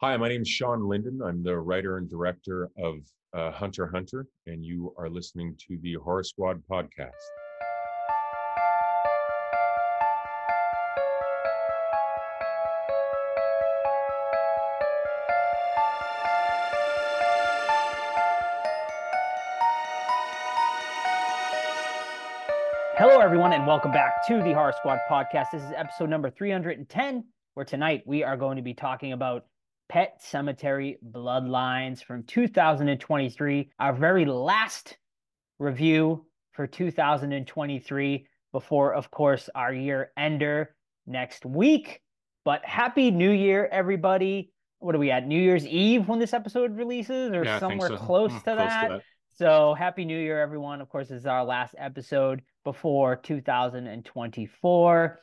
Hi, my name is Shawn Linden. I'm the writer and director of uh, Hunter Hunter, and you are listening to the Horror Squad podcast. Hello, everyone, and welcome back to the Horror Squad podcast. This is episode number 310, where tonight we are going to be talking about Pet Sematary Bloodlines from 2023, our very last review for 2023, before, of course, our year ender next week. But happy new year, everybody. What are we at? New Year's Eve when this episode releases, or Yeah, somewhere so. close, Mm, to, that? So happy new year, everyone. Of course, this is our last episode before 2024.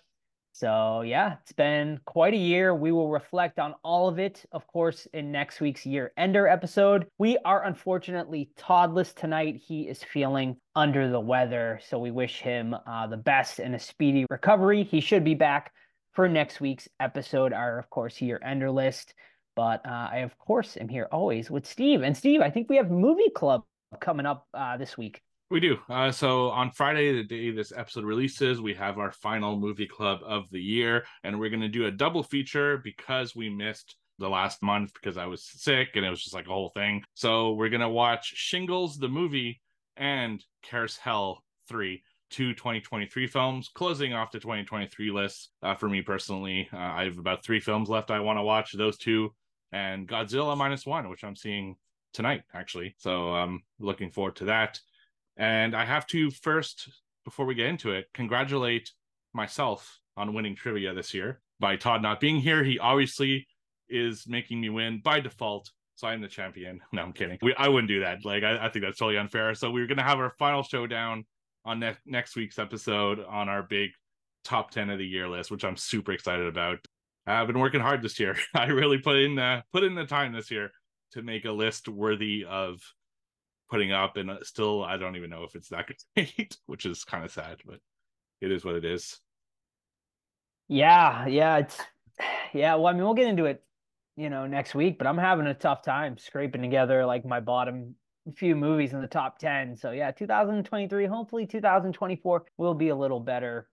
So yeah, it's been quite a year. We will reflect on all of it, of course, in next week's year ender episode. We are unfortunately Toddless tonight. He is feeling under the weather, so we wish him uh, the best and a speedy recovery. He should be back for next week's episode, our of course year ender list. But uh, I of course am here always with Steve. And Steve, I think we have movie club coming up uh, this week. We do. Uh, so on Friday, the day this episode releases, we have our final movie club of the year, and we're going to do a double feature because we missed the last month because I was sick and it was just like a whole thing. So we're going to watch Shingles, the movie, and Cares Hell 3, two 2023 films, closing off the 2023 list uh, for me personally. Uh, I have about three films left I want to watch, those two, and Godzilla Minus One, which I'm seeing tonight, actually. So I'm looking forward to that. And I have to first, before we get into it, congratulate myself on winning trivia this year by Todd not being here. He obviously is making me win by default. So I'm the champion. No, I'm kidding. We, I wouldn't do that. Like, I, I think that's totally unfair. So we're going to have our final showdown on ne- next week's episode on our big top 10 of the year list, which I'm super excited about. I've been working hard this year. I really put in uh, put in the time this year to make a list worthy of putting up and uh, still i don't even know if it's that great which is kind of sad but it is what it is Yeah, yeah, it's yeah. Well, I mean, we'll get into it, you know, next week. But I'm having a tough time scraping together like my bottom few movies in the top ten. So yeah, 2023. Hopefully, 2024 will be a little better.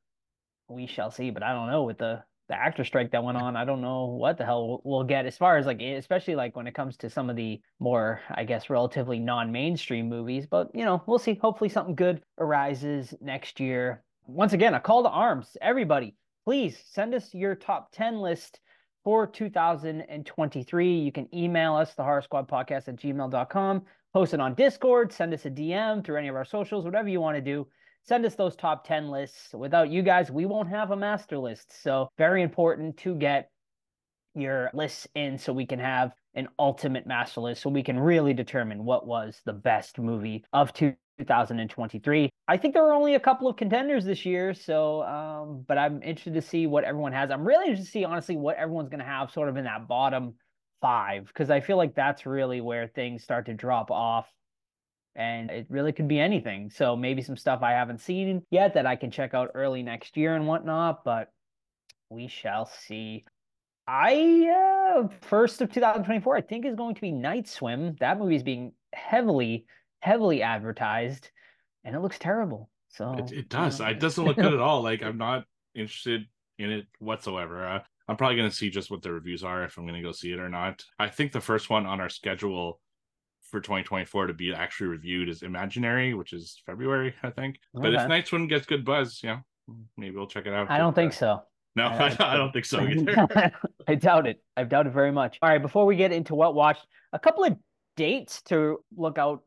We shall see. But I don't know with the the actor strike that went on. I don't know what the hell we'll, get as far as like, eh, especially like when it comes to some of the more, I guess, relatively non-mainstream movies. But you know, we'll see. Hopefully, something good arises next year. Once again, a call to arms, everybody please send us your top 10 list for 2023. You can email us, the horror squad podcast at gmail.com, post it on Discord, send us a DM through any of our socials, whatever you want to do. Send us those top 10 lists. Without you guys, we won't have a master list. So, very important to get your lists in so we can have an ultimate master list so we can really determine what was the best movie of 2023. I think there are only a couple of contenders this year, so um, but I'm interested to see what everyone has. I'm really interested to see honestly what everyone's going to have sort of in that bottom 5 because I feel like that's really where things start to drop off and it really could be anything. So maybe some stuff I haven't seen yet that I can check out early next year and whatnot, but we shall see. I uh, first of 2024, I think is going to be Night Swim. That movie is being heavily, heavily advertised, and it looks terrible. So it, it does uh, it doesn't look good at all like i'm not interested in it whatsoever uh, i'm probably going to see just what the reviews are if i'm going to go see it or not i think the first one on our schedule for 2024 to be actually reviewed is imaginary which is february i think but if Okay. night swim gets good buzz yeah maybe we'll check it out I don't think uh, so. no I- I, I don't think so either I doubt it. I doubt it very much. All right, before we get into what watched, a couple of dates to look out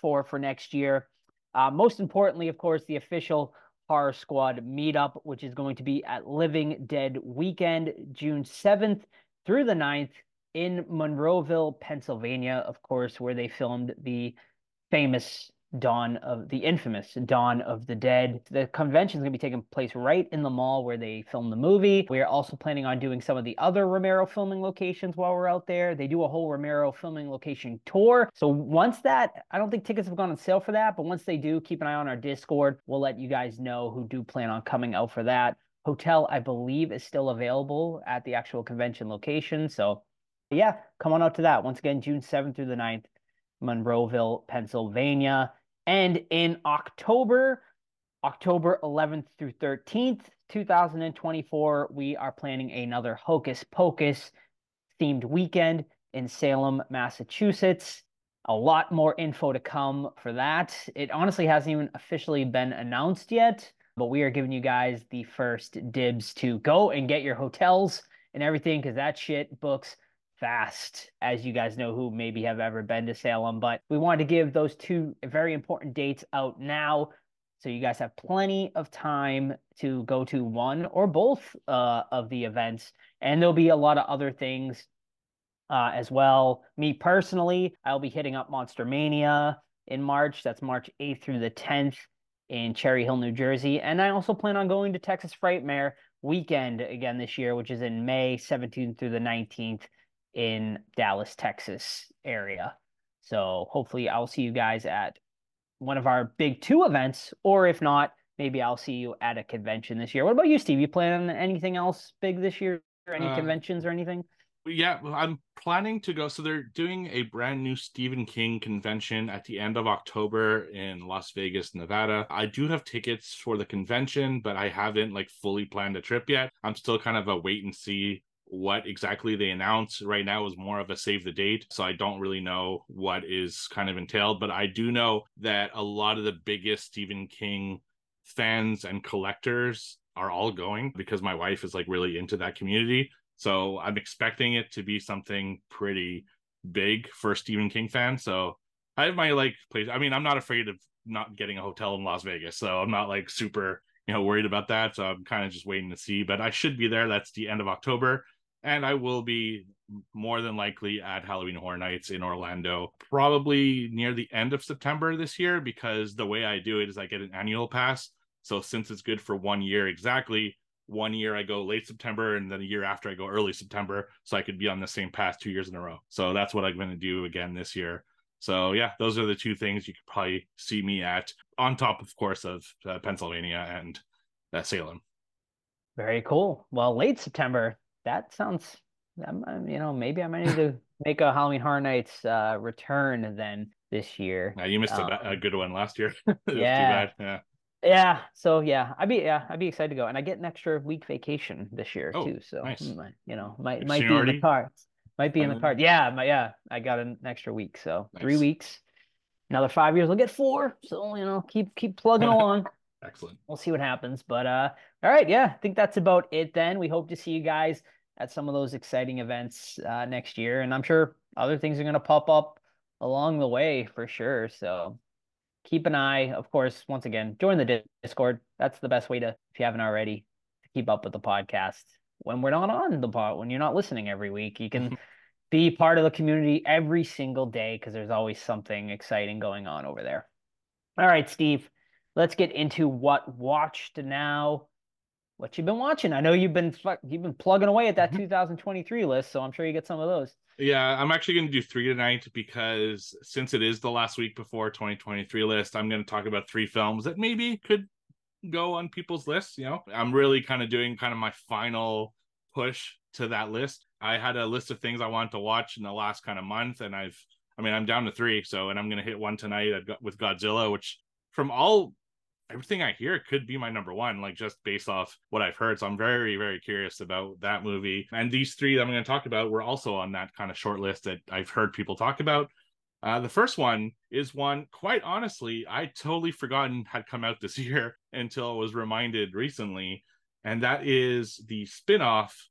for for next year. Uh, most importantly, of course, the official Horror Squad meetup, which is going to be at Living Dead Weekend, June 7th through the 9th in Monroeville, Pennsylvania, of course, where they filmed the famous Dawn of the infamous Dawn of the Dead. The convention is going to be taking place right in the mall where they filmed the movie. We are also planning on doing some of the other Romero filming locations while we're out there. They do a whole Romero filming location tour. So once that, I don't think tickets have gone on sale for that, but once they do, keep an eye on our Discord. We'll let you guys know who do plan on coming out for that. Hotel, I believe, is still available at the actual convention location. So yeah, come on out to that. Once again, June 7th through the 9th, Monroeville, Pennsylvania. And in October, October 11th through 13th, 2024, we are planning another Hocus Pocus themed weekend in Salem, Massachusetts. A lot more info to come for that. It honestly hasn't even officially been announced yet, but we are giving you guys the first dibs to go and get your hotels and everything because that shit books fast, as you guys know who maybe have ever been to Salem. But we wanted to give those two very important dates out now. So you guys have plenty of time to go to one or both uh, of the events. And there'll be a lot of other things uh, as well. Me personally, I'll be hitting up Monster Mania in March. That's March 8th through the 10th in Cherry Hill, New Jersey. And I also plan on going to Texas Frightmare weekend again this year, which is in May 17th through the 19th in Dallas, Texas area. So hopefully I'll see you guys at one of our big two events, or if not, maybe I'll see you at a convention this year. What about you, Steve? You plan anything else big this year? Any uh, conventions or anything? yeah, I'm planning to go. So they're doing a brand new Stephen King convention at the end of October in Las Vegas, Nevada. I do have tickets for the convention, but I haven't like fully planned a trip yet. I'm still kind of a wait and see what exactly they announce right now is more of a save the date so i don't really know what is kind of entailed but i do know that a lot of the biggest stephen king fans and collectors are all going because my wife is like really into that community so I'm expecting it to be something pretty big for Stephen King fans. So I have my like place. I mean, I'm not afraid of not getting a hotel in Las Vegas, so I'm not like super you know worried about that. So I'm kind of just waiting to see. But I should be there. That's the end of October, and I will be more than likely at Halloween Horror Nights in Orlando, probably near the end of September this year. Because the way I do it is I get an annual pass. So since it's good for one year exactly, one year I go late September and then a year after I go early September so I could be on the same path two years in a row. So that's what I'm going to do again this year. So yeah, those are the two things you could probably see me at on top of course of uh, Pennsylvania and uh, Salem. Very cool. Well, late September, that sounds you know, maybe I might need to make a Halloween Horror Nights uh, return then this year. Now you missed um, a, a, good one last year. yeah. yeah. Yeah. So yeah, I'd be yeah, I'd be excited to go, and I get an extra week vacation this year oh, too. So nice. you know, might might be in the cards. Might be in the cards. Yeah, my, yeah, I got an extra week, so nice. three weeks. Another five years, I'll get four. So you know, keep keep plugging along. Excellent. We'll see what happens, but uh, all right, yeah, I think that's about it. Then we hope to see you guys at some of those exciting events uh, next year, and I'm sure other things are going to pop up along the way for sure. So keep an eye. Of course, once again, join the Discord. That's the best way to, if you haven't already, to keep up with the podcast. When we're not on the pod, when you're not listening every week, you can be part of the community every single day because there's always something exciting going on over there. All right, Steve, let's get into what watched now. What you've been watching? I know you've been you've been plugging away at that mm-hmm. 2023 list, so I'm sure you get some of those. Yeah, I'm actually going to do three tonight because since it is the last week before 2023 list, I'm going to talk about three films that maybe could go on people's lists. You know, I'm really kind of doing kind of my final push to that list. I had a list of things I wanted to watch in the last kind of month, and I've, I mean, I'm down to three. So, and I'm going to hit one tonight with Godzilla, which from all everything I hear could be my number one, like just based off what I've heard. So I'm very, very curious about that movie. And these three that I'm going to talk about were also on that kind of short list that I've heard people talk about. Uh, the first one is one, quite honestly, I totally forgotten had come out this year until I was reminded recently. And that is the spin off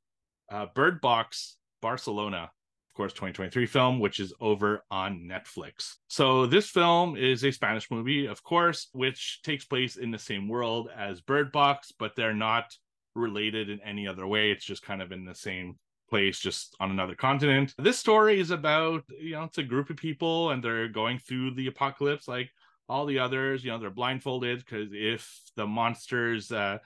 uh, Bird Box Barcelona course 2023 film which is over on netflix. So this film is a spanish movie of course which takes place in the same world as bird box but they're not related in any other way. It's just kind of in the same place just on another continent. This story is about you know it's a group of people and they're going through the apocalypse like all the others. You know they're blindfolded because if the monsters uh,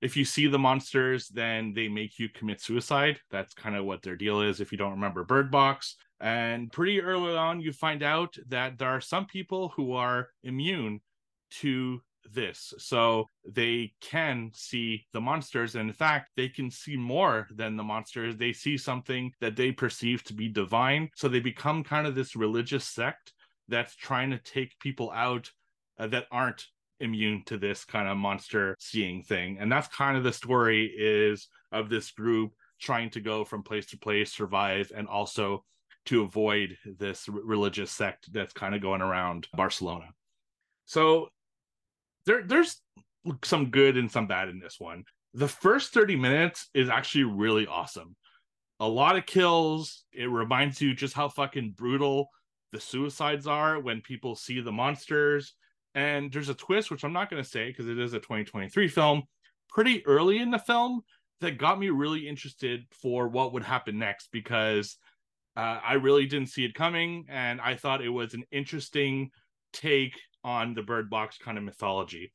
if you see the monsters, then they make you commit suicide. That's kind of what their deal is if you don't remember Bird Box. And pretty early on, you find out that there are some people who are immune to this. So they can see the monsters. And in fact, they can see more than the monsters. They see something that they perceive to be divine. So they become kind of this religious sect that's trying to take people out uh, that aren't immune to this kind of monster seeing thing. And that's kind of the story is of this group trying to go from place to place, survive, and also to avoid this religious sect that's kind of going around Barcelona. So there there's some good and some bad in this one. The first 30 minutes is actually really awesome. A lot of kills. It reminds you just how fucking brutal the suicides are when people see the monsters. And there's a twist, which I'm not going to say because it is a 2023 film, pretty early in the film that got me really interested for what would happen next because uh, I really didn't see it coming. And I thought it was an interesting take on the bird box kind of mythology.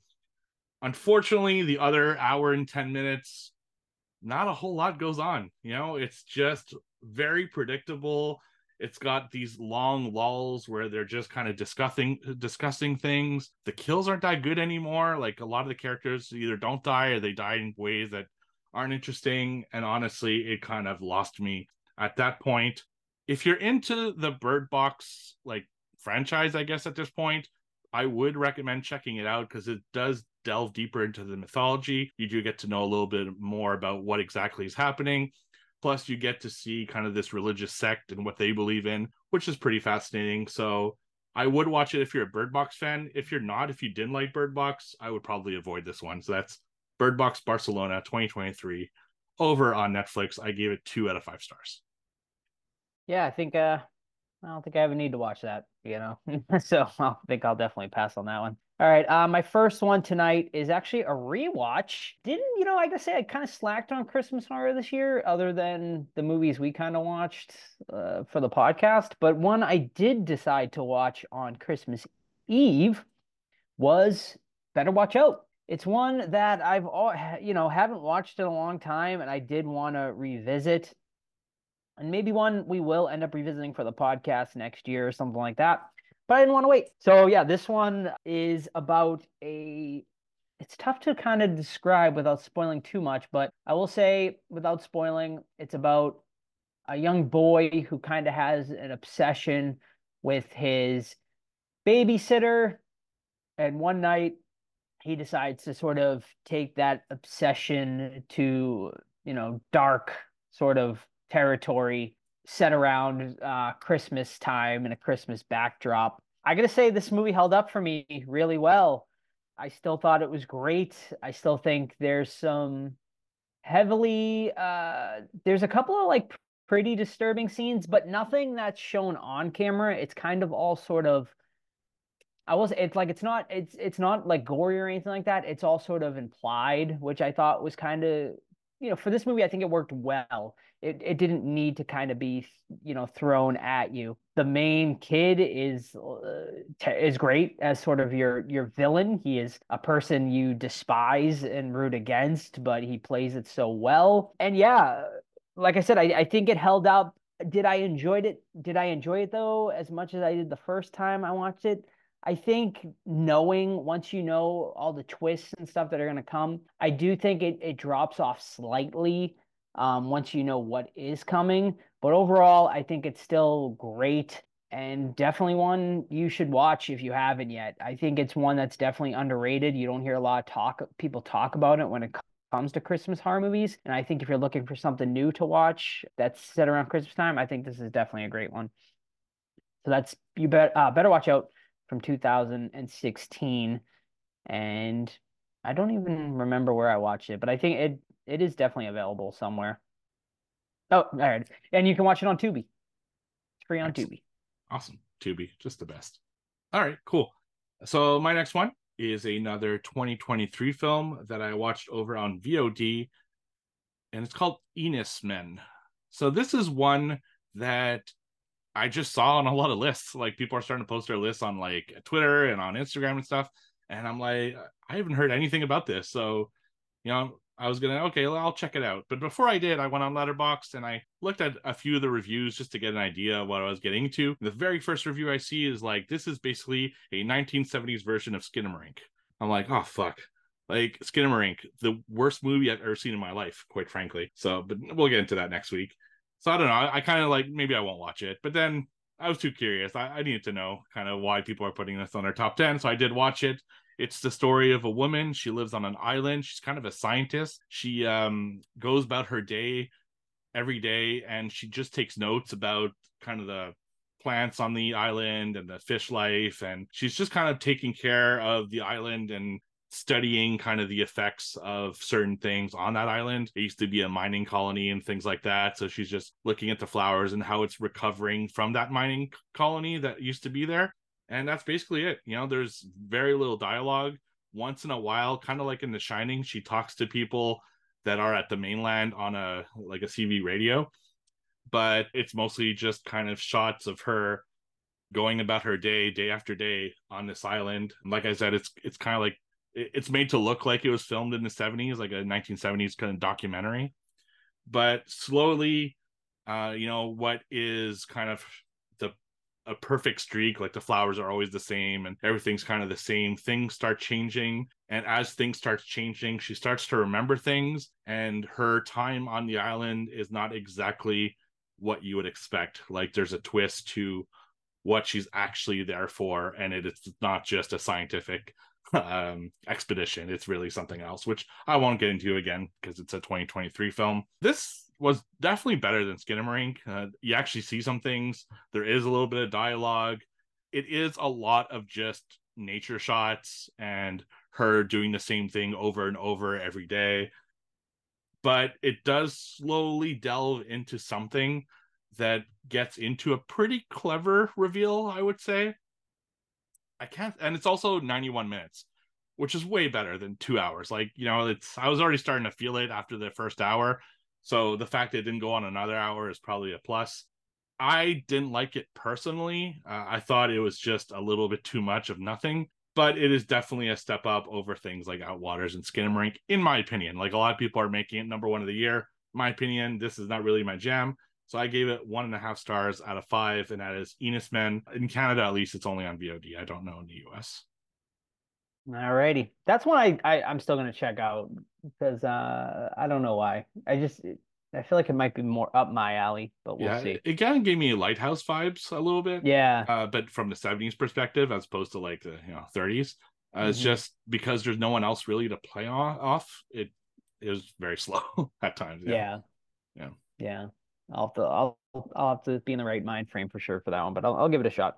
Unfortunately, the other hour and 10 minutes, not a whole lot goes on. You know, it's just very predictable. It's got these long lulls where they're just kind of discussing uh, discussing things. The kills aren't that good anymore. Like a lot of the characters either don't die or they die in ways that aren't interesting. And honestly, it kind of lost me at that point. If you're into the Bird Box like franchise, I guess at this point, I would recommend checking it out because it does delve deeper into the mythology. You do get to know a little bit more about what exactly is happening. Plus, you get to see kind of this religious sect and what they believe in, which is pretty fascinating. So, I would watch it if you're a Bird Box fan. If you're not, if you didn't like Bird Box, I would probably avoid this one. So that's Bird Box Barcelona 2023 over on Netflix. I gave it two out of five stars. Yeah, I think uh I don't think I ever need to watch that, you know. so I think I'll definitely pass on that one. All right, uh, my first one tonight is actually a rewatch. Didn't you know? like I say, I kind of slacked on Christmas horror this year, other than the movies we kind of watched uh, for the podcast. But one I did decide to watch on Christmas Eve was Better Watch Out. It's one that I've all you know haven't watched in a long time, and I did want to revisit and maybe one we will end up revisiting for the podcast next year or something like that. But I didn't want to wait. So yeah, this one is about a it's tough to kind of describe without spoiling too much, but I will say without spoiling, it's about a young boy who kind of has an obsession with his babysitter. And one night he decides to sort of take that obsession to, you know, dark sort of territory set around uh, Christmas time and a Christmas backdrop. I gotta say, this movie held up for me really well. I still thought it was great. I still think there's some heavily, uh, there's a couple of like pretty disturbing scenes, but nothing that's shown on camera. It's kind of all sort of. I was it's like it's not it's it's not like gory or anything like that. It's all sort of implied, which I thought was kind of you know for this movie I think it worked well. It, it didn't need to kind of be you know thrown at you. The main kid is uh, t- is great as sort of your your villain. He is a person you despise and root against but he plays it so well. And yeah like i said i, I think it held up. Did i enjoy it? Did i enjoy it though as much as i did the first time i watched it I think knowing once you know all the twists and stuff that are going to come, I do think it, it drops off slightly um, once you know what is coming. But overall, I think it's still great and definitely one you should watch if you haven't yet. I think it's one that's definitely underrated. You don't hear a lot of talk people talk about it when it comes to Christmas horror movies. And I think if you're looking for something new to watch that's set around Christmas time, I think this is definitely a great one. So that's you bet uh, better watch out from 2016 and I don't even remember where I watched it, but I think it it is definitely available somewhere. Oh, all right. And you can watch it on Tubi. It's free on Excellent. Tubi. Awesome. Tubi, just the best. All right, cool. So my next one is another 2023 film that I watched over on VOD, and it's called Enys Men. So this is one that I just saw on a lot of lists. Like people are starting to post their lists on like Twitter and on Instagram and stuff. And I'm like, I haven't heard anything about this. So, you know, I was gonna okay, well, I'll check it out. But before I did, I went on Letterboxd and I looked at a few of the reviews just to get an idea of what I was getting into. The very first review I see is like this is basically a 1970s version of Skinamarink. I'm like, oh fuck. Like Skinamarink, the worst movie I've ever seen in my life, quite frankly. So, but we'll get into that next week. So I don't know. I, I kind of like maybe I won't watch it, but then I was too curious. I, I needed to know kind of why people are putting this on their top 10. So I did watch it. It's the story of a woman. She lives on an island. She's kind of a scientist. She um, goes about her day every day and she just takes notes about kind of the plants on the island and the fish life. And she's just kind of taking care of the island and studying kind of the effects of certain things on that island. It used to be a mining colony and things like that. So she's just looking at the flowers and how it's recovering from that mining colony that used to be there. And that's basically it. You know, there's very little dialogue. Once in a while, kind of like in The Shining, she talks to people that are at the mainland on a like a CB radio. But it's mostly just kind of shots of her going about her day day after day on this island. And like I said, it's it's kind of like it's made to look like it was filmed in the 70s like a 1970s kind of documentary. But slowly uh you know what is kind of the a perfect streak like the flowers are always the same and everything's kind of the same things start changing. And as things starts changing she starts to remember things and her time on the island is not exactly what you would expect. Like there's a twist to what she's actually there for and it is not just a scientific um, expedition. It's really something else, which I won't get into again because it's a 2023 film. This was definitely better than Skinamarink. Uh, you actually see some things. There is a little bit of dialogue. It is a lot of just nature shots and her doing the same thing over and over every day. But it does slowly delve into something that gets into a pretty clever reveal, I would say. I can't, and it's also 91 minutes, which is way better than two hours. Like, you know, it's, I was already starting to feel it after the first hour. So the fact it didn't go on another hour is probably a plus. I didn't like it personally. Uh, I thought it was just a little bit too much of nothing, but it is definitely a step up over things like Outwaters and Skin and Skinamarink, in my opinion. Like a lot of people are making it number one of the year. My opinion, this is not really my jam. So I gave it one and a half stars out of five, and that is Enys Men. In Canada, at least, it's only on VOD. I don't know in the US. All righty, that's one I, I I'm still gonna check out because uh I don't know why. I just I feel like it might be more up my alley, but we'll yeah, see. It kind of gave me Lighthouse vibes a little bit. Yeah, uh, but from the '70s perspective, as opposed to like the you know 30s. Uh, mm-hmm. It's just because there's no one else really to play off. It is very slow at times. Yeah. yeah, yeah. yeah. I'll have to I'll I'll have to be in the right mind frame for sure for that one, but I'll I'll give it a shot.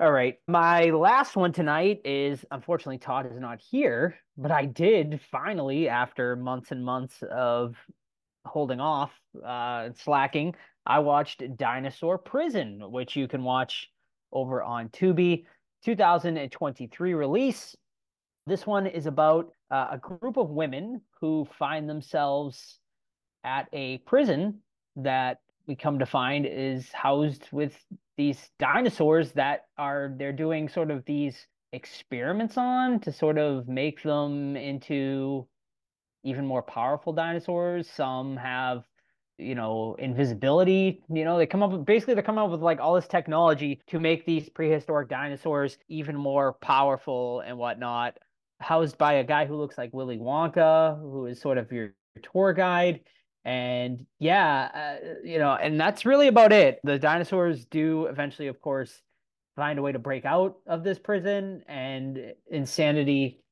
All right. My last one tonight is unfortunately Todd is not here, but I did finally, after months and months of holding off, uh, slacking, I watched Dinosaur Prison, which you can watch over on Tubi, 2023 release. This one is about uh, a group of women who find themselves at a prison that we come to find is housed with these dinosaurs that are they're doing sort of these experiments on to sort of make them into even more powerful dinosaurs. Some have, you know, invisibility. You know, they come up with basically they're coming up with like all this technology to make these prehistoric dinosaurs even more powerful and whatnot. Housed by a guy who looks like Willy Wonka, who is sort of your tour guide and yeah, uh, you know, and that's really about it. The dinosaurs do eventually, of course, find a way to break out of this prison, and insanity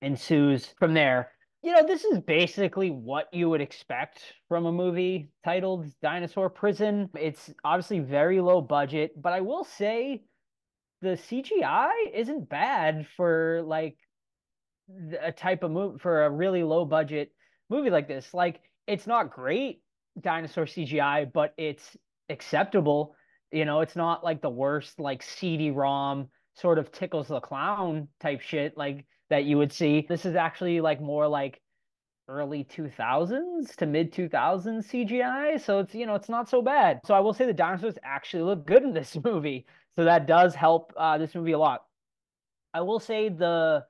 ensues from there. You know, this is basically what you would expect from a movie titled Dinosaur Prison. It's obviously very low budget, but I will say the CGI isn't bad for like a type of movie for a really low budget movie like this. Like it's not great dinosaur CGI, but it's acceptable. You know, it's not like the worst like CD-ROM sort of tickles the clown type shit like that you would see. This is actually like more like early 2000s to mid 2000s CGI. So it's, you know, it's not so bad. So I will say the dinosaurs actually look good in this movie. So that does help uh, this movie a lot. I will say the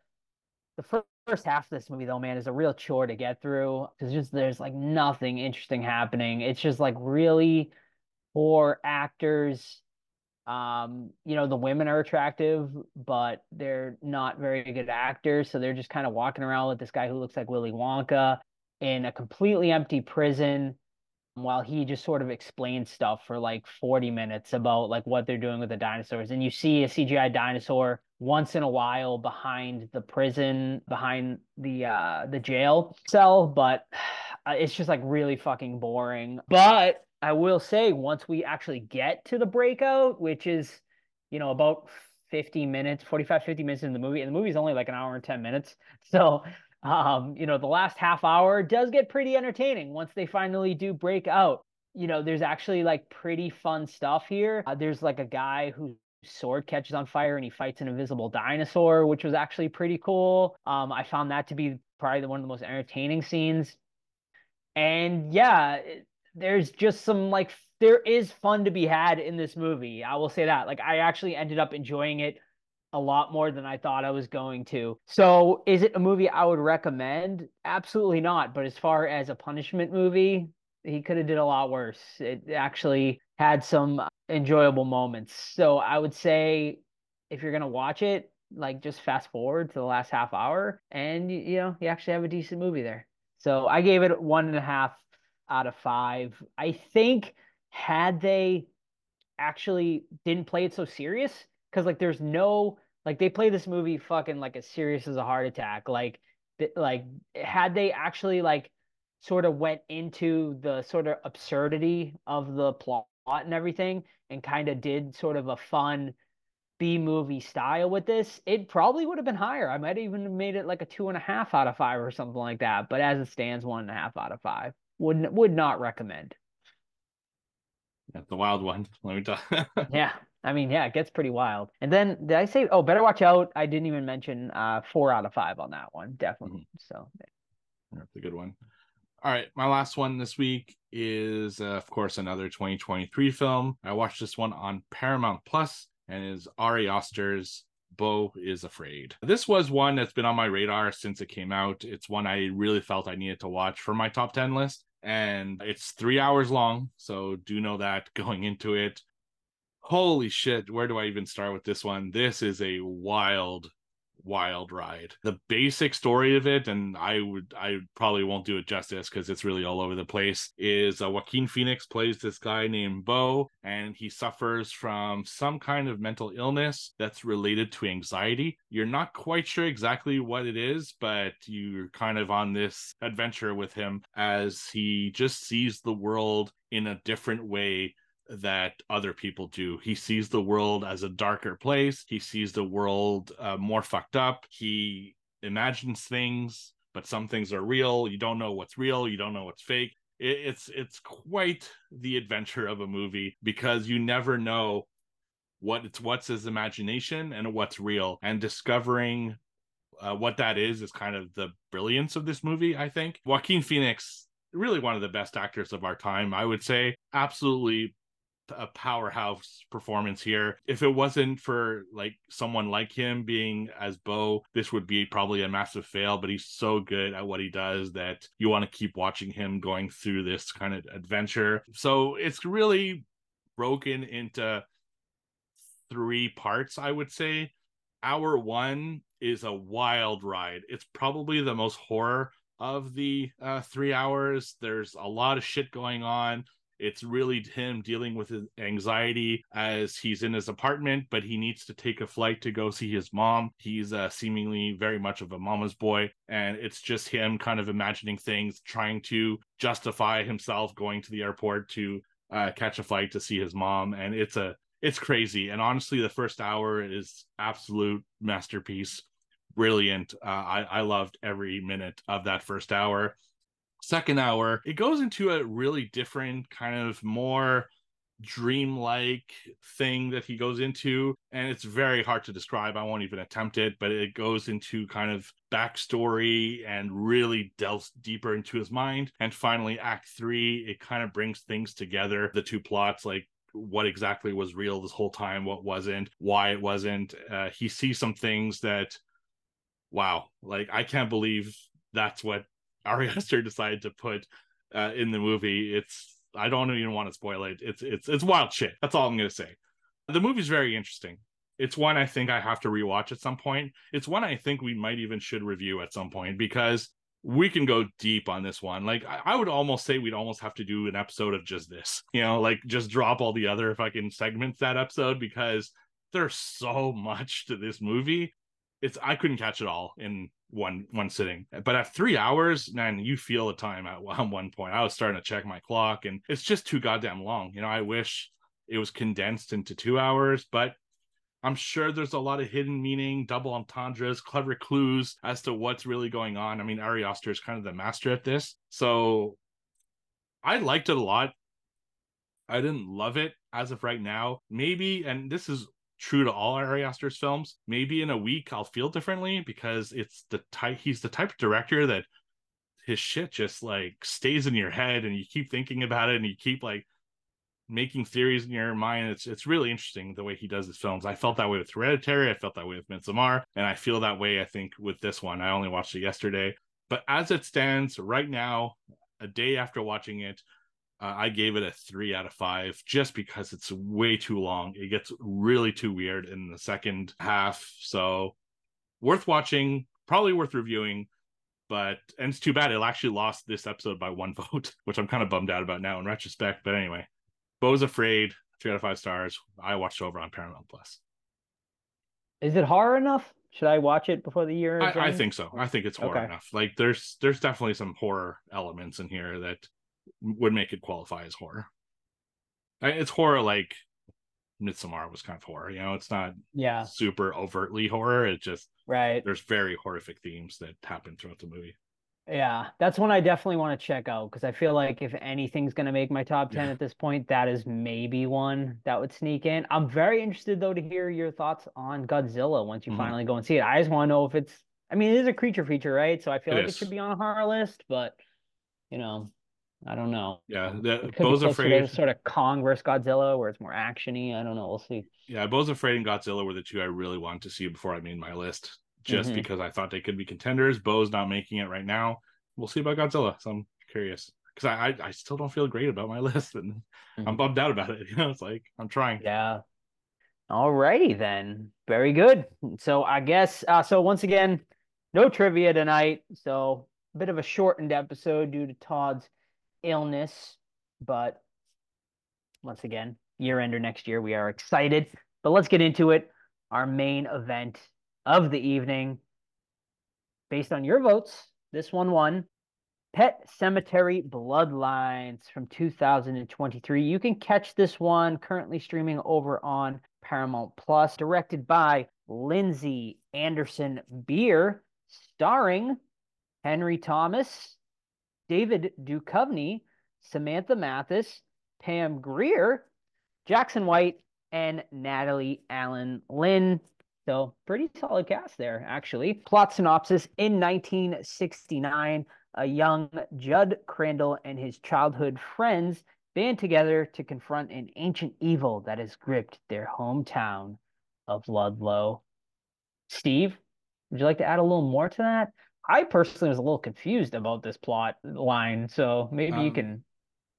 the first half of this movie though man is a real chore to get through because just there's like nothing interesting happening. It's just like really poor actors. Um, you know, the women are attractive, but they're not very good actors, so they're just kind of walking around with this guy who looks like Willy Wonka in a completely empty prison while he just sort of explains stuff for like 40 minutes about like what they're doing with the dinosaurs. And you see a CGI dinosaur once in a while behind the prison behind the uh the jail cell but it's just like really fucking boring but I will say once we actually get to the breakout which is you know about 50 minutes 45 50 minutes in the movie and the movie's only like an hour and 10 minutes so um, you know, the last half hour does get pretty entertaining once they finally do break out. You know, there's actually like pretty fun stuff here. Uh, there's like a guy whose sword catches on fire and he fights an invisible dinosaur, which was actually pretty cool. Um, I found that to be probably one of the most entertaining scenes. And yeah, there's just some like there is fun to be had in this movie. I will say that. Like I actually ended up enjoying it a lot more than I thought I was going to. So, is it a movie I would recommend? Absolutely not. But as far as a punishment movie, he could have did a lot worse. It actually had some enjoyable moments. So, I would say if you're gonna watch it, like just fast forward to the last half hour, and you know you actually have a decent movie there. So, I gave it one and a half out of five. I think had they actually didn't play it so serious because like there's no like they play this movie fucking like as serious as a heart attack. Like th- like had they actually like sort of went into the sort of absurdity of the plot and everything and kind of did sort of a fun B movie style with this, it probably would have been higher. I might even made it like a two and a half out of five or something like that. But as it stands, one and a half out of five. Would not would not recommend. That's the wild one. Let me yeah. I mean, yeah, it gets pretty wild. And then did I say? Oh, better watch out. I didn't even mention uh four out of five on that one. Definitely. Mm-hmm. So that's a good one. All right, my last one this week is, uh, of course, another 2023 film. I watched this one on Paramount Plus, and is Ari Aster's Beau is Afraid. This was one that's been on my radar since it came out. It's one I really felt I needed to watch for my top 10 list. And it's three hours long. So do know that going into it holy shit, where do I even start with this one? This is a wild, wild ride. The basic story of it, and I would, I probably won't do it justice because it's really all over the place. Is uh, Joaquin Phoenix plays this guy named Beau, and he suffers from some kind of mental illness that's related to anxiety. You're not quite sure exactly what it is, but you're kind of on this adventure with him as he just sees the world in a different way that other people do. He sees the world as a darker place. He sees the world uh, more fucked up. He imagines things, but some things are real. You don't know what's real. You don't know what's fake. It, it's it's quite the adventure of a movie because you never know what it's what's his imagination and what's real, and discovering uh, what that is is kind of the brilliance of this movie. I think Joaquin Phoenix really one of the best actors of our time. I would say absolutely a powerhouse performance here. If it wasn't for like someone like him being as Beau, this would be probably a massive fail, but he's so good at what he does that you want to keep watching him going through this kind of adventure. So it's really broken into three parts, I would say. Hour one is a wild ride. It's probably the most horror of the uh, three hours. There's a lot of shit going on. It's really him dealing with his anxiety as he's in his apartment, but he needs to take a flight to go see his mom. He's uh, seemingly very much of a mama's boy, and it's just him kind of imagining things, trying to justify himself going to the airport to uh, catch a flight to see his mom, and it's a it's crazy. And honestly, the first hour is absolute masterpiece brilliant. Uh, I, I loved every minute of that first hour second hour, it goes into a really different kind of more dreamlike thing that he goes into and it's very hard to describe. I won't even attempt it but it goes into kind of backstory and really delves deeper into his mind. And finally act three it kind of brings things together the two plots like what exactly was real this whole time what wasn't why it wasn't. Uh, he sees some things that wow like i can't believe that's what Ari Aster decided to put uh, in the movie. It's I don't even want to spoil it. It's it's it's wild shit. That's all I'm gonna say. The movie's very interesting. It's one I think I have to rewatch at some point. It's one I think we might even should review at some point because we can go deep on this one. Like I, I would almost say we'd almost have to do an episode of just this. You know, like just drop all the other fucking segments that episode because there's so much to this movie. It's I couldn't catch it all in one one sitting. But at three hours, man, you feel the time at one point. I was starting to check my clock, and it's just too goddamn long. You know, I wish it was condensed into two hours, but I'm sure there's a lot of hidden meaning, double entendres, clever clues as to what's really going on. I mean, Ari Aster is kind of the master at this. So I liked it a lot. I didn't love it as of right now. Maybe, and this is true to all Ari Aster's films, maybe in a week I'll feel differently because it's the type he's the type of director that his shit just like stays in your head and you keep thinking about it and you keep like making theories in your mind. It's it's really interesting the way he does his films. I felt that way with Hereditary. I felt that way with Midsommar, and I feel that way. I think with this one. I only watched it yesterday, but as it stands right now, a day after watching it, uh, I gave it a three out of five just because it's way too long. It gets really too weird in the second half. So worth watching, probably worth reviewing. But and it's too bad it actually lost this episode by one vote, which I'm kind of bummed out about now in retrospect. But anyway, Beau's Afraid, three out of five stars. I watched over on Paramount Plus. Is it horror enough? Should I watch it before the year? I, I, think so. I think it's horror Okay. enough. Like there's there's definitely some horror elements in here that would make it qualify as horror. It's horror like Midsommar was kind of horror. You know, it's not Yeah, super overtly horror. It just right. there's very horrific themes that happen throughout the movie. Yeah, that's one I definitely want to check out because I feel like if anything's going to make my top 10 Yeah. at this point, that is maybe one that would sneak in. I'm very interested though to hear your thoughts on Godzilla once you Mhm. finally go and see it. I just want to know if it's, I mean, it is a creature feature, right? So I feel It like is. it should be on a horror list, but you know, I don't know. Yeah, the It could be Beau's closer to Afraid. sort of Kong versus Godzilla where it's more actiony. I don't know. We'll see. Yeah, Beau's Afraid and Godzilla were the two I really wanted to see before I made my list, just Mhm. because I thought they could be contenders. Beau's not making it right now. We'll see about Godzilla. So I'm curious because I, I I still don't feel great about my list, and I'm Mhm. bummed out about it. You know, it's like I'm trying. Yeah. Alrighty then. Very good. So I guess uh so once again, no trivia tonight. So a bit of a shortened episode due to Todd's illness, but once again, year ender next year, we are excited. But let's get into it. Our main event of the evening. Based on your votes, this one won. Pet Sematary Bloodlines from 2023. You can catch this one currently streaming over on Paramount Plus, directed by Lindsey Anderson Beer, starring Henry Thomas, David Duchovny, Samantha Mathis, Pam Grier, Jackson White, and Natalie Alyn Lind. So, pretty solid cast there, actually. Plot synopsis In 1969, a young Judd Crandall and his childhood friends band together to confront an ancient evil that has gripped their hometown of Ludlow. Steve, would you like to add a little more to that? I personally was a little confused about this plot line, so maybe you Um, can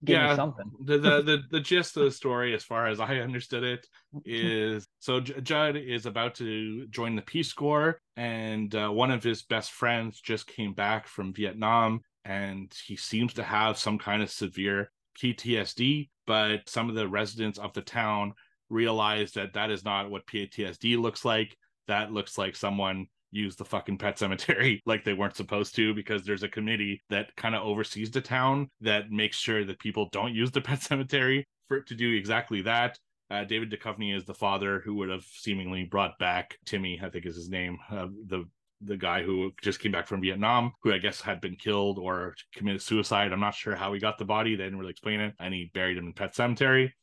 give me something. The, the the the gist of the story, as far as I understood it, is so J- Judd is about to join the Peace Corps, and uh, one of his best friends just came back from Vietnam, and he seems to have some kind of severe PTSD. But some of the residents of the town realize that that is not what PTSD looks like. That looks like someone used the fucking pet cemetery like they weren't supposed to because there's a committee that kind of oversees the town that makes sure that people don't use the pet cemetery for it to do exactly that. Uh, David Duchovny is the father who would have seemingly brought back Timmy, I think is his name, uh, the the guy who just came back from Vietnam, who I guess had been killed or committed suicide. I'm not sure how he got the body; they didn't really explain it, and he buried him in Pet Cemetery.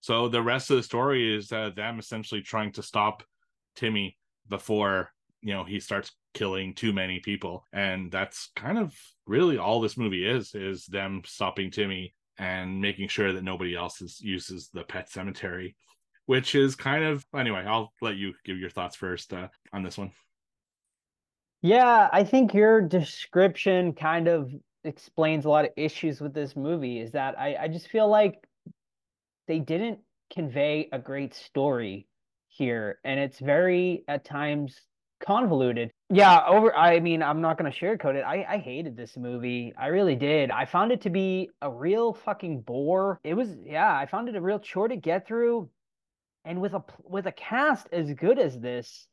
So the rest of the story is uh, them essentially trying to stop Timmy before you know he starts killing too many people and that's kind of really all this movie is is them stopping timmy and making sure that nobody else is, uses the pet cemetery which is kind of anyway i'll let you give your thoughts first uh, on this one Yeah, I think your description kind of explains a lot of issues with this movie. Is that I, I just feel like they didn't convey a great story here, and it's very at times convoluted. Yeah, over. I mean, I'm not gonna sugarcoat it. I I hated this movie. I really did. I found it to be a real fucking bore. It was. Yeah, I found it a real chore to get through, and with a with a cast as good as this.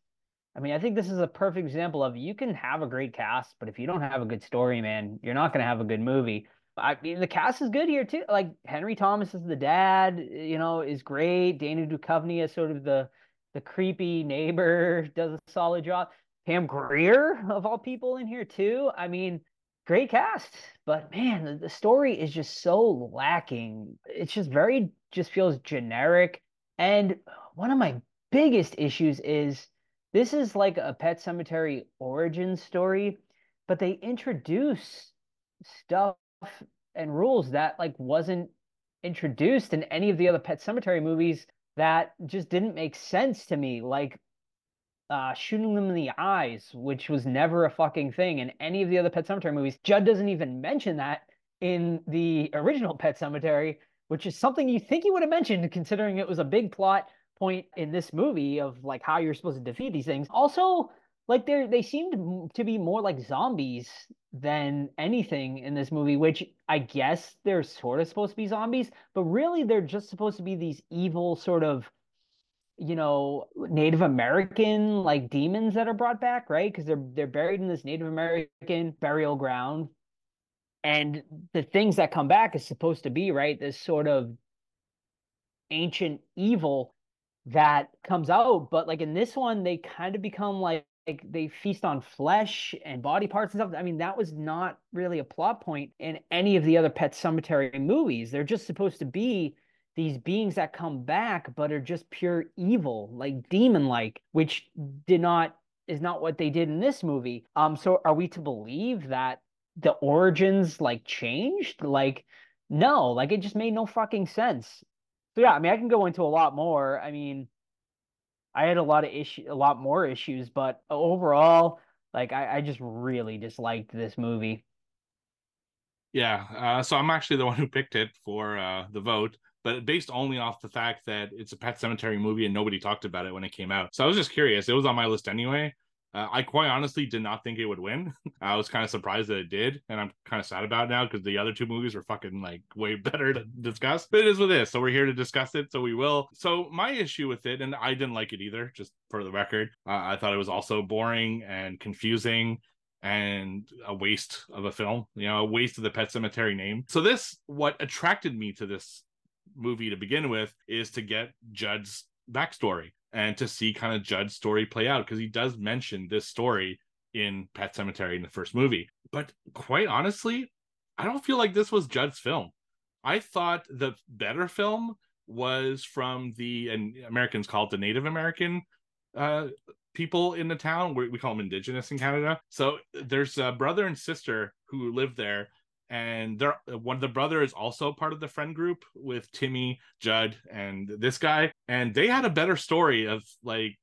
I mean, I think this is a perfect example of you can have a great cast, but if you don't have a good story, man, you're not going to have a good movie. I mean, the cast is good here too. Like Henry Thomas is the dad, you know, is great. Dana Duchovny is sort of the the creepy neighbor, does a solid job. Pam Grier of all people in here too. I mean, great cast, but man, the, the story is just so lacking. It's just very just feels generic. And one of my biggest issues is this is like a Pet Sematary origin story, but they introduce stuff and rules that like wasn't introduced in any of the other Pet Sematary movies that just didn't make sense to me. Like uh, shooting them in the eyes, which was never a fucking thing in any of the other Pet Sematary movies. Judd doesn't even mention that in the original Pet Sematary, which is something you think he would have mentioned considering it was a big plot point in this movie of like how you're supposed to defeat these things. Also, like they they seemed to be more like zombies than anything in this movie, which I guess they're sort of supposed to be zombies, but really they're just supposed to be these evil sort of you know Native American like demons that are brought back, right? Because they're they're buried in this Native American burial ground, and the things that come back is supposed to be right this sort of ancient evil that comes out. But like in this one, they kind of become like like they feast on flesh and body parts and stuff. I mean, that was not really a plot point in any of the other Pet Sematary movies. They're just supposed to be these beings that come back but are just pure evil, like demon like, which did not is not what they did in this movie. Um so are we to believe that the origins like changed? Like no, like it just made no fucking sense. So yeah, I mean I can go into a lot more. I mean I had a lot of issue, a lot more issues, but overall, like I, I just really disliked this movie. Yeah, uh, so I'm actually the one who picked it for uh, the vote, but based only off the fact that it's a Pet Sematary movie and nobody talked about it when it came out. So I was just curious. It was on my list anyway. Uh, I quite honestly did not think it would win. I was kind of surprised that it did, and I'm kind of sad about now because the other two movies were fucking like way better to discuss. But it is with this, so we're here to discuss it, so we will. So my issue with it, and I didn't like it either, just for the record. Uh, I thought it was also boring and confusing and a waste of a film, you know, a waste of the Pet Sematary name. So this, what attracted me to this movie to begin with, is to get Judd's backstory and to see kind of Judd's story play out because he does mention this story in Pet Sematary in the first movie. But quite honestly, I don't feel like this was Judd's film. I thought the better film was from the and Americans call it the Native American uh, people in the town. We, we call them Indigenous in Canada. So there's a brother and sister who live there, and they're one of the brother is also part of the friend group with Timmy, Judd, and this guy. And they had a better story of like,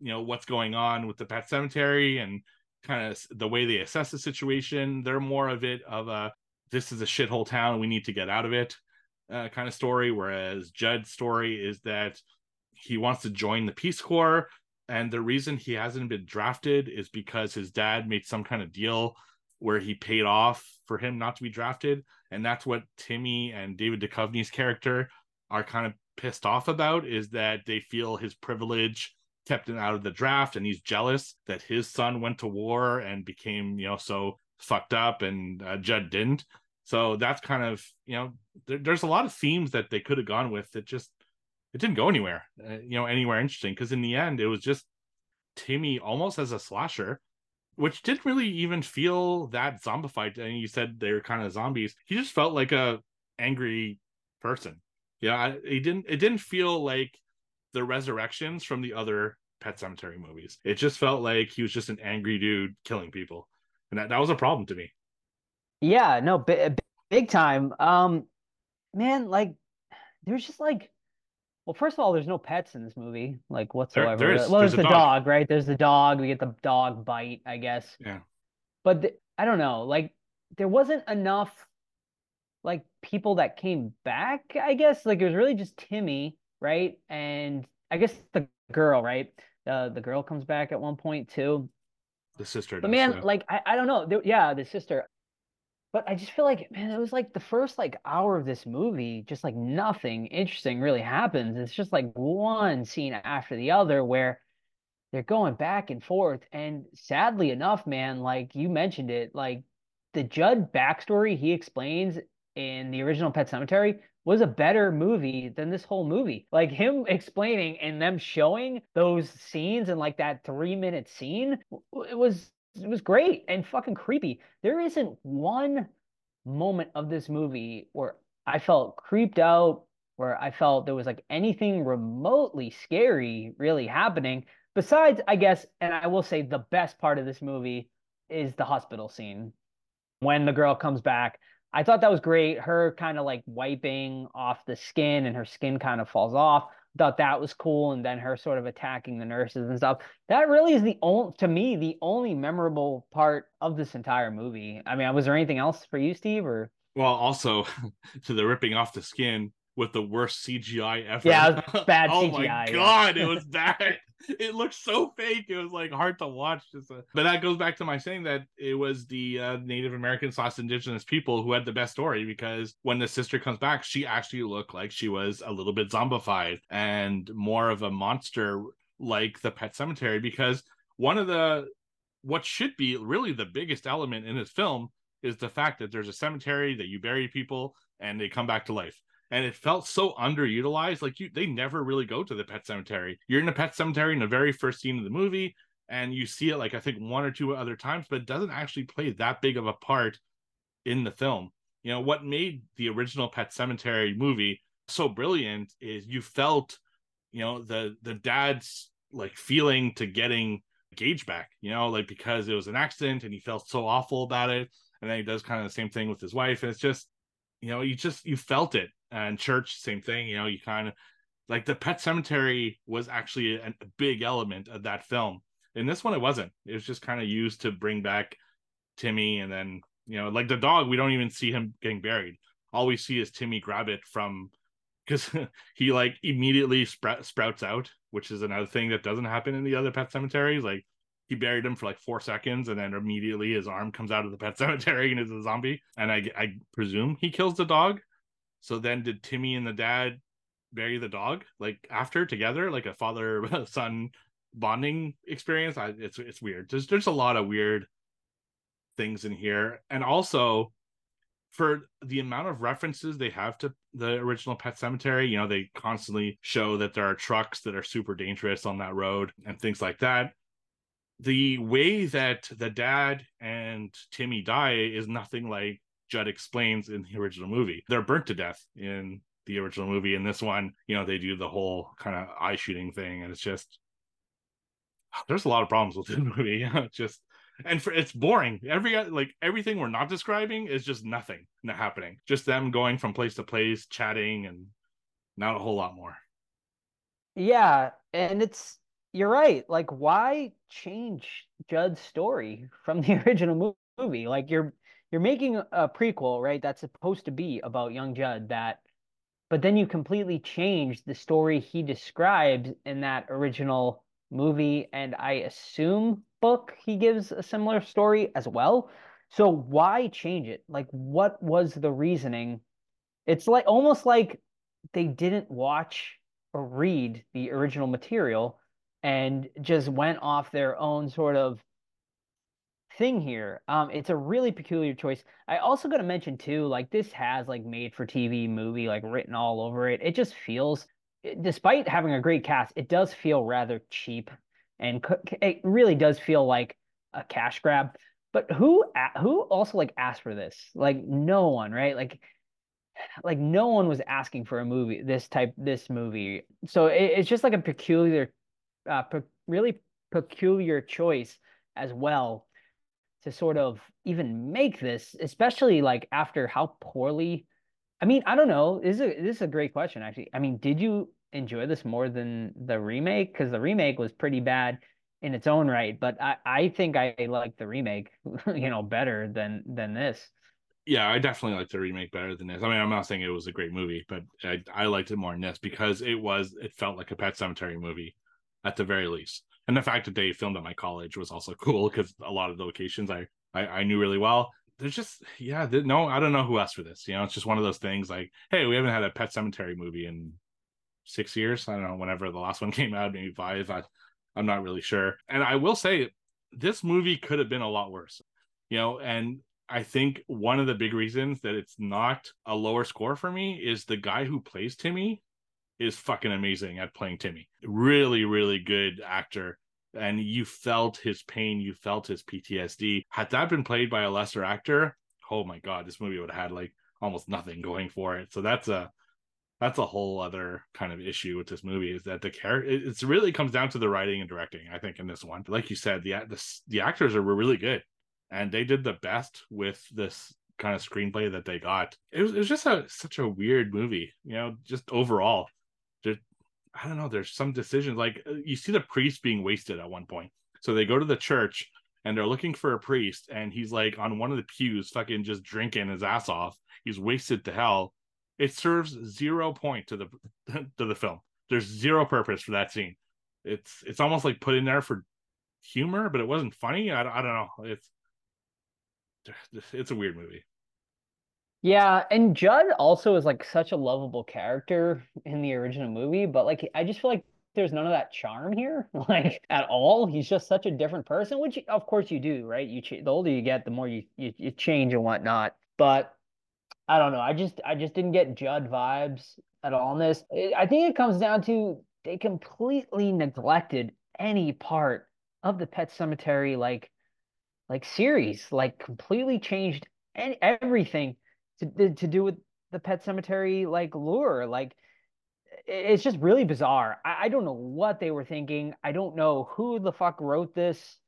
you know, what's going on with the pet cemetery and kind of the way they assess the situation. They're more of it of a this is a shithole town, we need to get out of it uh, kind of story. Whereas Judd's story is that he wants to join the Peace Corps. And the reason he hasn't been drafted is because his dad made some kind of deal where he paid off for him not to be drafted. And that's what Timmy and David Duchovny's character are kind of pissed off about is that they feel his privilege kept him out of the draft and he's jealous that his son went to war and became, you know, so fucked up and uh, Judd didn't. So that's kind of, you know, there, there's a lot of themes that they could have gone with that just, it didn't go anywhere, uh, you know, anywhere interesting. Cause in the end, it was just Timmy almost as a slasher which didn't really even feel that zombified. And you said they're kind of zombies. He just felt like a angry person. Yeah, it didn't. It didn't feel like the resurrections from the other Pet Sematary movies. It just felt like he was just an angry dude killing people, and that, that was a problem to me. Yeah, no, big, big time. Um, man, like there's just like well, first of all, there's no pets in this movie, like whatsoever. There, there is, well, there's, there's the dog. dog. right? There's the dog. We get the dog bite, I guess. Yeah. But the, I don't know, like there wasn't enough like people that came back, I guess. Like it was really just Timmy right? And I guess the girl, right? Uh, the girl comes back at one point too. The sister. But does, man, yeah. like I, I don't know. There, yeah, the sister. But I just feel like, man, it was like the first like hour of this movie, just like nothing interesting really happens. It's just like one scene after the other where they're going back and forth. And sadly enough, man, like you mentioned it, like the Judd backstory he explains in the original Pet Sematary was a better movie than this whole movie. Like him explaining and them showing those scenes and like that three minute scene, it was it was great and fucking creepy. There isn't one moment of this movie where I felt creeped out, where I felt there was like anything remotely scary really happening. Besides, I guess, and I will say the best part of this movie is the hospital scene when the girl comes back. I thought that was great. Her kind of like wiping off the skin and her skin kind of falls off. Thought that was cool. And then her sort of attacking the nurses and stuff. That really is the only, to me, the only memorable part of this entire movie. I mean, was there anything else for you, Steve? Or well, also to the ripping off the skin with the worst CGI ever. Yeah, bad oh CGI. my yeah. god, it was bad. it looked so fake. It was like hard to watch. Just a... but that goes back to my saying that it was the uh, Native American slash Indigenous people who had the best story because when the sister comes back, she actually looked like she was a little bit zombified and more of a monster like the Pet Cemetery. Because one of the what should be really the biggest element in this film is the fact that there's a cemetery that you bury people and they come back to life and it felt so underutilized. Like you, they never really go to the pet cemetery. You're in a pet cemetery in the very first scene of the movie, and you see it like I think one or two other times, but it doesn't actually play that big of a part in the film. You know what made the original Pet Sematary movie so brilliant is you felt, you know, the the dad's like feeling to getting Gage back. You know, like because it was an accident and he felt so awful about it, and then he does kind of the same thing with his wife, and it's just, you know, you just you felt it and church same thing you know you kind of like the pet cemetery was actually a, a, big element of that film. In this one it wasn't. It was just kind of used to bring back timmy and then you know like the dog we don't even see him getting buried. All we see is timmy grab it from because he like immediately sprout, sprouts out which is another thing that doesn't happen in the other pet cemeteries. Like he buried him for like four seconds and then immediately his arm comes out of the pet cemetery and is a zombie. And i i presume he kills the dog so then did Timmy and the dad bury the dog like after together, like a father son bonding experience? I, it's it's weird. There's there's a lot of weird things in here, and also for the amount of references they have to the original Pet Sematary, you know, they constantly show that there are trucks that are super dangerous on that road and things like that. The way that the dad and Timmy die is nothing like Judd explains in the original movie. They're burnt to death in the original movie. In this one, you know, they do the whole kind of eye shooting thing, and it's just there's a lot of problems with this movie. just and for it's boring. Every like everything we're not describing is just nothing not happening. Just them going from place to place, chatting, and not a whole lot more. Yeah, and it's you're right. Like, why change Judd's story from the original movie? Like, you're you're making a prequel, right? That's supposed to be about young Judd that but then you completely change the story he describes in that original movie and I assume book he gives a similar story as well. So why change it? Like what was the reasoning? It's like almost like they didn't watch or read the original material and just went off their own sort of thing here. Um, it's a really peculiar choice. I also got to mention too, like this has like made for TV movie like written all over it. It just feels, despite having a great cast, it does feel rather cheap, and it really does feel like a cash grab. But who who also like asked for this? Like no one, right? Like like no one was asking for a movie this type this movie. So it, it's just like a peculiar, uh, pe- really peculiar choice as well to sort of even make this, especially like after how poorly. I mean, I don't know. This is a, this is a great question, actually. I mean, did you enjoy this more than the remake? Because the remake was pretty bad in its own right, but I, I think I like the remake, you know, better than than this. yeah, I definitely like the remake better than this. I mean, I'm not saying it was a great movie, but I, I liked it more than this because it was it felt like a Pet Sematary movie, at the very least. And the fact that they filmed at my college was also cool because a lot of the locations I, I I knew really well. There's just yeah, no, I don't know who asked for this. You know, it's just one of those things like, hey, we haven't had a Pet Sematary movie in six years. I don't know, whenever the last one came out, maybe five. I, I'm not really sure. And I will say, this movie could have been a lot worse. You know, and I think one of the big reasons that it's not a lower score for me is the guy who plays Timmy is fucking amazing at playing Timmy. Really, really good actor. And you felt his pain, you felt his PTSD. Had that been played by a lesser actor, oh my god, this movie would have had like almost nothing going for it. So that's a that's a whole other kind of issue with this movie is that the character it's really comes down to the writing and directing i think in this one like you said the the, the actors are really good and they did the best with this kind of screenplay that they got. It was, it was just a such a weird movie, you know, just overall. I don't know, there's some decisions like uh, you see the priest being wasted at one point. So they go to the church and they're looking for a priest and he's like on one of the pews fucking just drinking his ass off. He's wasted to hell. It serves zero point to the to the film. There's zero purpose for that scene. It's it's almost like put in there for humor, but it wasn't funny. I, I don't know. It's it's a weird movie. Yeah, and Judd also is like such a lovable character in the original movie, but like I just feel like there's none of that charm here, like at all. He's just such a different person, which of course you do, right? You ch- the older you get, the more you, you you change and whatnot. But I don't know. I just I just didn't get Judd vibes at all in this. I think it comes down to they completely neglected any part of the Pet Sematary like like series, like completely changed any, everything to to do with the Pet Sematary like lure. Like it's just really bizarre. I, I don't know what they were thinking. I don't know who the fuck wrote this.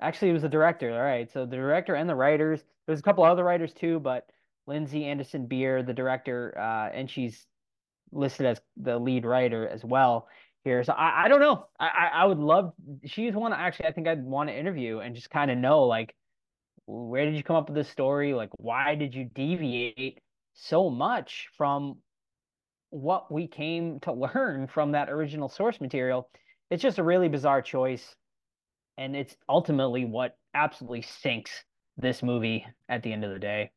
Actually, it was the director. All right, so the director and the writers. There's a couple other writers too, but Lindsey Anderson Beer, the director, uh, and she's listed as the lead writer as well here. So I, I don't know. I, I would love. She's one actually. I think I'd want to interview and just kind of know like, where did you come up with this story? Like, why did you deviate so much from what we came to learn from that original source material? It's just a really bizarre choice, and it's ultimately what absolutely sinks this movie at the end of the day.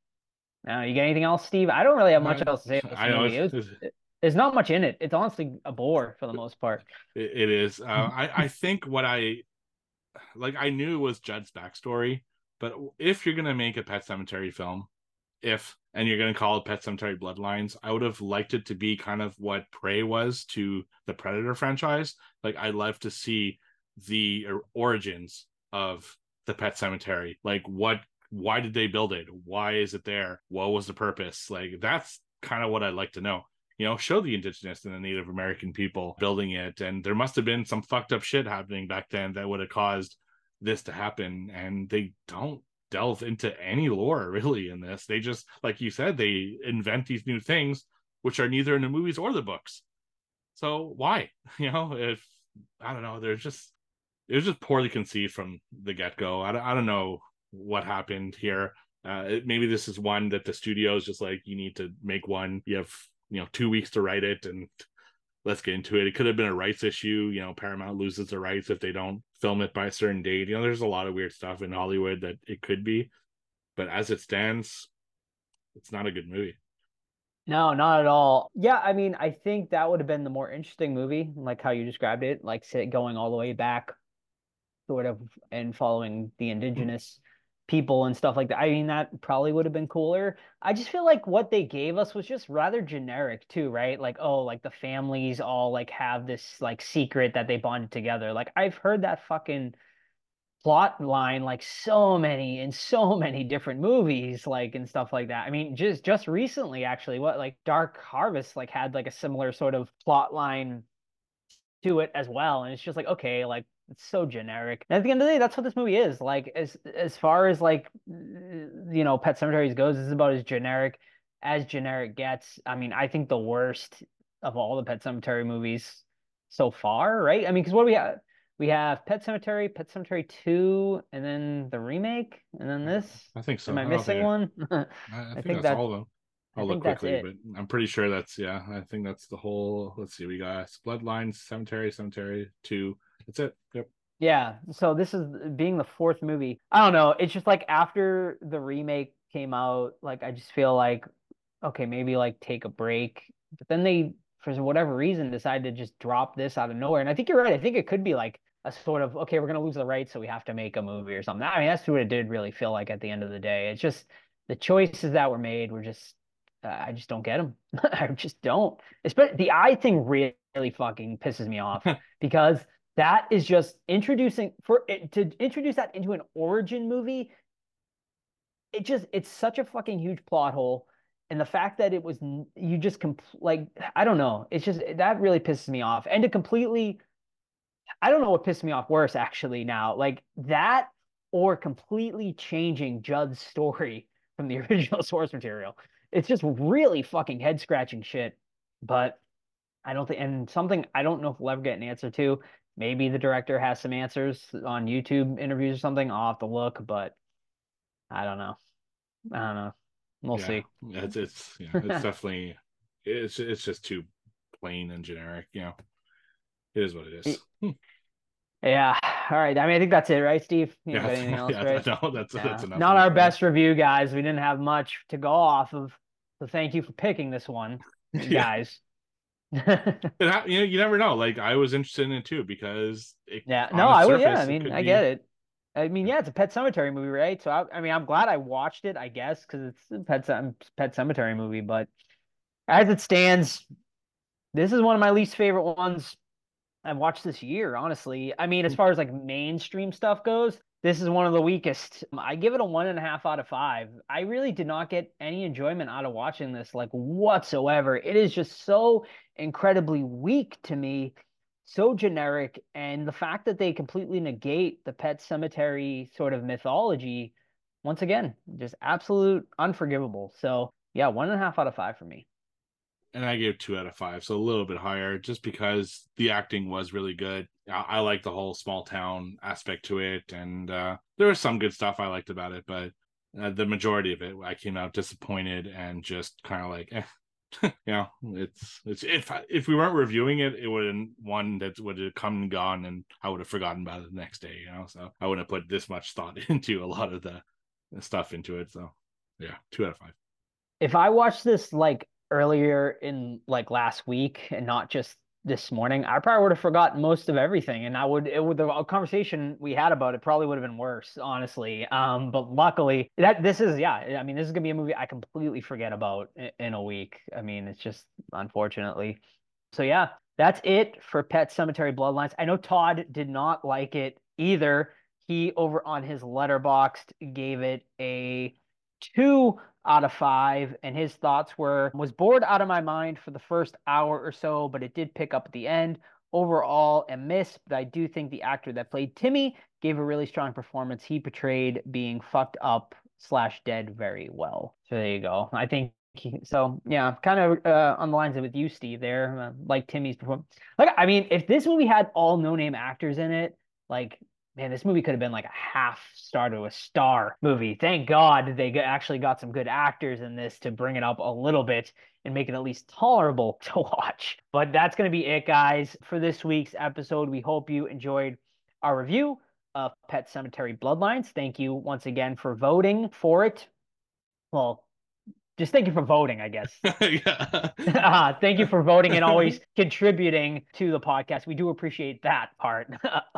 Now, you got anything else, Steve? I don't really have much else to say. About this I know movie. It was, there's not much in it. It's honestly a bore for the most part. it, it is. Uh, I I think what I like I knew was Judd's backstory, but if you're gonna make a Pet Sematary film, if and you're gonna call it Pet Sematary Bloodlines, I would have liked it to be kind of what Prey was to the Predator franchise. Like I'd love to see the origins of the Pet Cemetery. Like what why did they build it? Why is it there? What was the purpose? Like that's kind of what I'd like to know you know, show the indigenous and the Native American people building it. And there must have been some fucked up shit happening back then that would have caused this to happen. And they don't delve into any lore really in this. They just, like you said, they invent these new things, which are neither in the movies or the books. So why? You know, if I don't know, there's just it was just poorly conceived from the get go. I don't, I don't know what happened here. Uh, maybe this is one that the studio is just like, you need to make one. You have you know two weeks to write it and let's get into it. It could have been a rights issue. You know, Paramount loses the rights if they don't film it by a certain date. You know, there's a lot of weird stuff in Hollywood that it could be, but as it stands, it's not a good movie. No, not at all. Yeah, I mean, I think that would have been the more interesting movie, like how you described it, like going all the way back, sort of, and following the hmm. indigenous people and stuff like that. I mean, that probably would have been cooler. I just feel like what they gave us was just rather generic too, right? Like, oh, like the families all like have this like secret that they bonded together. Like I've heard that fucking plot line like so many in so many different movies like and stuff like that. I mean, just just recently actually what like Dark Harvest like had like a similar sort of plot line to it as well and it's just like okay, like it's so generic. And at the end of the day, that's what this movie is. Like as as far as like you know, Pet Cemeteries goes, this is about as generic as generic gets. I mean, I think the worst of all the Pet Sematary movies so far, right? I mean, because what do we have? We have Pet Sematary, Pet Sematary 2, and then the remake, and then this. I think so. Am I think missing I- one? I, I I think, think that's that- all of them. I I'll look quickly, but I'm pretty sure that's yeah. I think that's the whole. Let's see, we got Bloodlines, Sematary, Sematary two. That's it. Yep. Yeah, so this is being the fourth movie. I don't know. It's just like after the remake came out, like I just feel like okay, maybe like take a break. But then they, for whatever reason, decided to just drop this out of nowhere. And I think you're right. I think it could be like a sort of okay, we're gonna lose the rights, so we have to make a movie or something. I mean, that's what it did really feel like at the end of the day. It's just the choices that were made were just uh, I just don't get them. I just don't. Especially the eye thing really, really fucking pisses me off because that is just introducing for it to introduce that into an origin movie. It just it's such a fucking huge plot hole, and the fact that it was you just compl- like I don't know. It's just that really pisses me off, and to completely, I don't know what pissed me off worse actually now, like that or completely changing Judd's story from the original source material. It's just really fucking head scratching shit. But I don't think, and something I don't know if we'll ever get an answer to. Maybe the director has some answers on YouTube interviews or something. I'll have to look, but I don't know. I don't know. We'll yeah. see. It's it's yeah. It's definitely it's it's just too plain and generic. You know, it is what it is. Yeah. All right. I mean, I think that's it, right, Steve? You yeah, anything else, yeah, right? no, that's Yeah. that's enough. Not our best review, guys. We didn't have much to go off of. So thank you for picking this one, guys. Ha- you know, you never know. Like I was interested in it too because it, Yeah, no, I would. Yeah, I mean, I be- get it. I mean, yeah, it's a Pet Sematary movie, right? So I, I mean, I'm glad I watched it. I guess because it's a Pet Pet Sematary movie. But as it stands, this is one of my least favorite ones I've watched this year. Honestly, I mean, as Mm. far as like mainstream stuff goes, this is one of the weakest. I give it a one and a half out of five. I really did not get any enjoyment out of watching this, like whatsoever. It is just so incredibly weak to me so generic and the fact that they completely negate the pet cemetery sort of mythology once again just absolute unforgivable so yeah one and a half out of five for me and I gave two out of five, so a little bit higher, just because the acting was really good. I, I like the whole small town aspect to it, and uh, there was some good stuff I liked about it, but uh, the majority of it, I came out disappointed and just kind of like, eh. know, it's it's if if we weren't reviewing it, it would have one that would have come and gone, and I would have forgotten about it the next day. You know, so I wouldn't have put this much thought into a lot of the stuff into it. So, yeah, two out of five. if i watched this like earlier in like last week and not just this morning i probably would have forgotten most of everything and i would it would the conversation we had about it probably would have been worse honestly um but luckily that this is yeah i mean this is gonna be a movie i completely forget about in a week. I mean it's just unfortunately. So yeah that's it for pet sematary bloodlines. I know todd did not like it either. He over on his Letterboxd gave it a two out of five and his thoughts were was bored out of my mind for the first hour or so but it did pick up at the end. Overall a miss but i do think the actor that played timmy gave a really strong performance. He portrayed being fucked up slash dead very well. So there you go. I think so yeah kind of uh, on the lines of with you steve there uh, like timmy's performance like i mean if this movie had all no name actors in it like man, this movie could have been like a half star to a star movie. Thank God they actually got some good actors in this to bring it up a little bit and make it at least tolerable to watch. But that's going to be it, guys, for this week's episode. We hope you enjoyed our review of Pet Sematary Bloodlines. Thank you once again for voting for it. Well, just thank you for voting, I guess. yeah. uh, thank you for voting and always contributing to the podcast. We do appreciate that part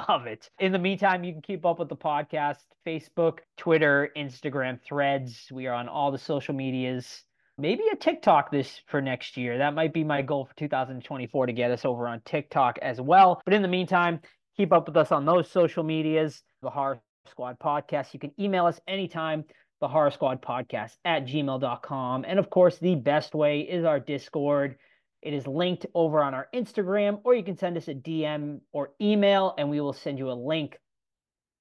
of it. In the meantime, you can keep up with the podcast Facebook, Twitter, Instagram, threads. We are on all the social medias. Maybe a TikTok this for next year. That might be my goal for 2024 to get us over on TikTok as well. But in the meantime, keep up with us on those social medias, the Horror Squad Podcast. You can email us anytime the horror squad podcast at gmail.com and of course the best way is our discord it is linked over on our instagram or you can send us a dm or email and we will send you a link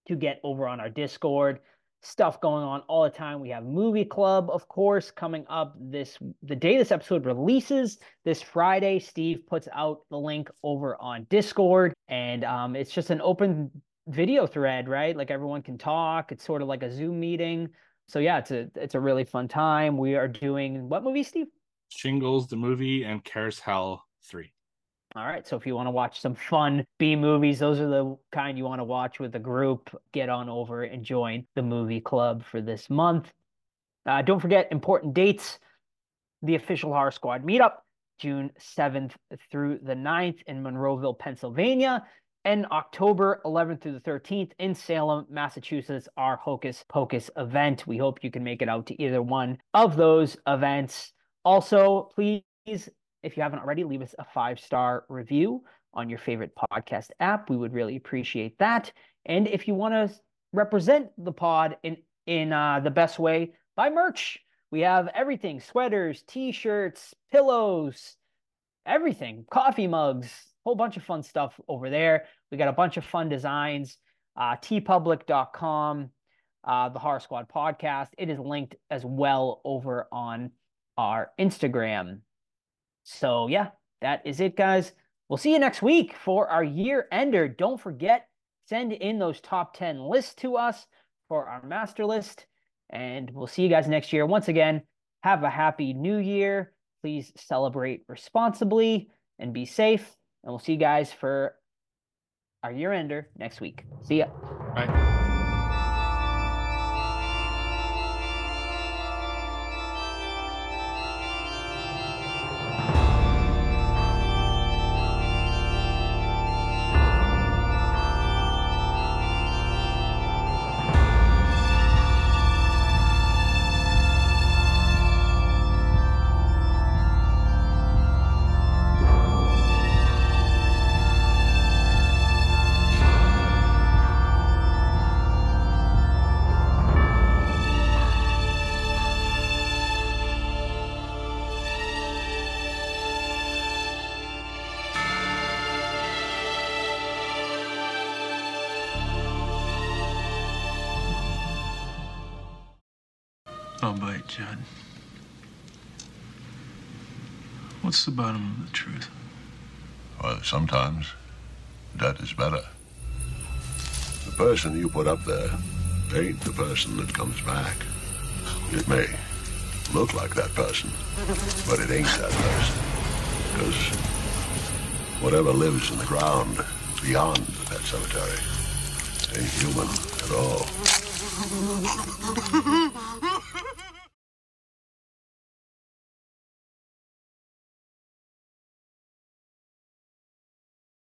to get over on our discord stuff going on all the time we have movie club of course coming up this the day this episode releases this friday steve puts out the link over on discord and um, it's just an open video thread, right? Like everyone can talk. It's sort of like a Zoom meeting. So yeah, it's a it's a really fun time. We are doing what movie, Steve? Shingles, the movie, and Carousel 3. All right. So if you want to watch some fun B movies, those are the kind you want to watch with a group. Get on over and join the movie club for this month. Uh, don't forget important dates. The official Horror Squad meetup, June 7th through the 9th in Monroeville, Pennsylvania, and October 11th through the 13th in Salem, Massachusetts, our Hocus Pocus event. We hope you can make it out to either one of those events. Also, please, if you haven't already, leave us a five star review on your favorite podcast app. We would really appreciate that. And if you want to represent the pod in in uh, the best way, buy merch. We have everything: sweaters, t-shirts, pillows, everything, coffee mugs, whole bunch of fun stuff over there. We got a bunch of fun designs. Uh, teepublic.com, uh, the Horror Squad podcast. It is linked as well over on our Instagram. So, yeah, that is it, guys. We'll see you next week for our year ender. Don't forget, send in those top 10 lists to us for our master list. And we'll see you guys next year. Once again, have a happy new year. Please celebrate responsibly and be safe. And we'll see you guys for our year ender next week. See ya. Bye. The bottom of the truth? Well, sometimes that is better. The person you put up there ain't the person that comes back. It may look like that person, but it ain't that person. Because whatever lives in the ground beyond the pet cemetery ain't human at all.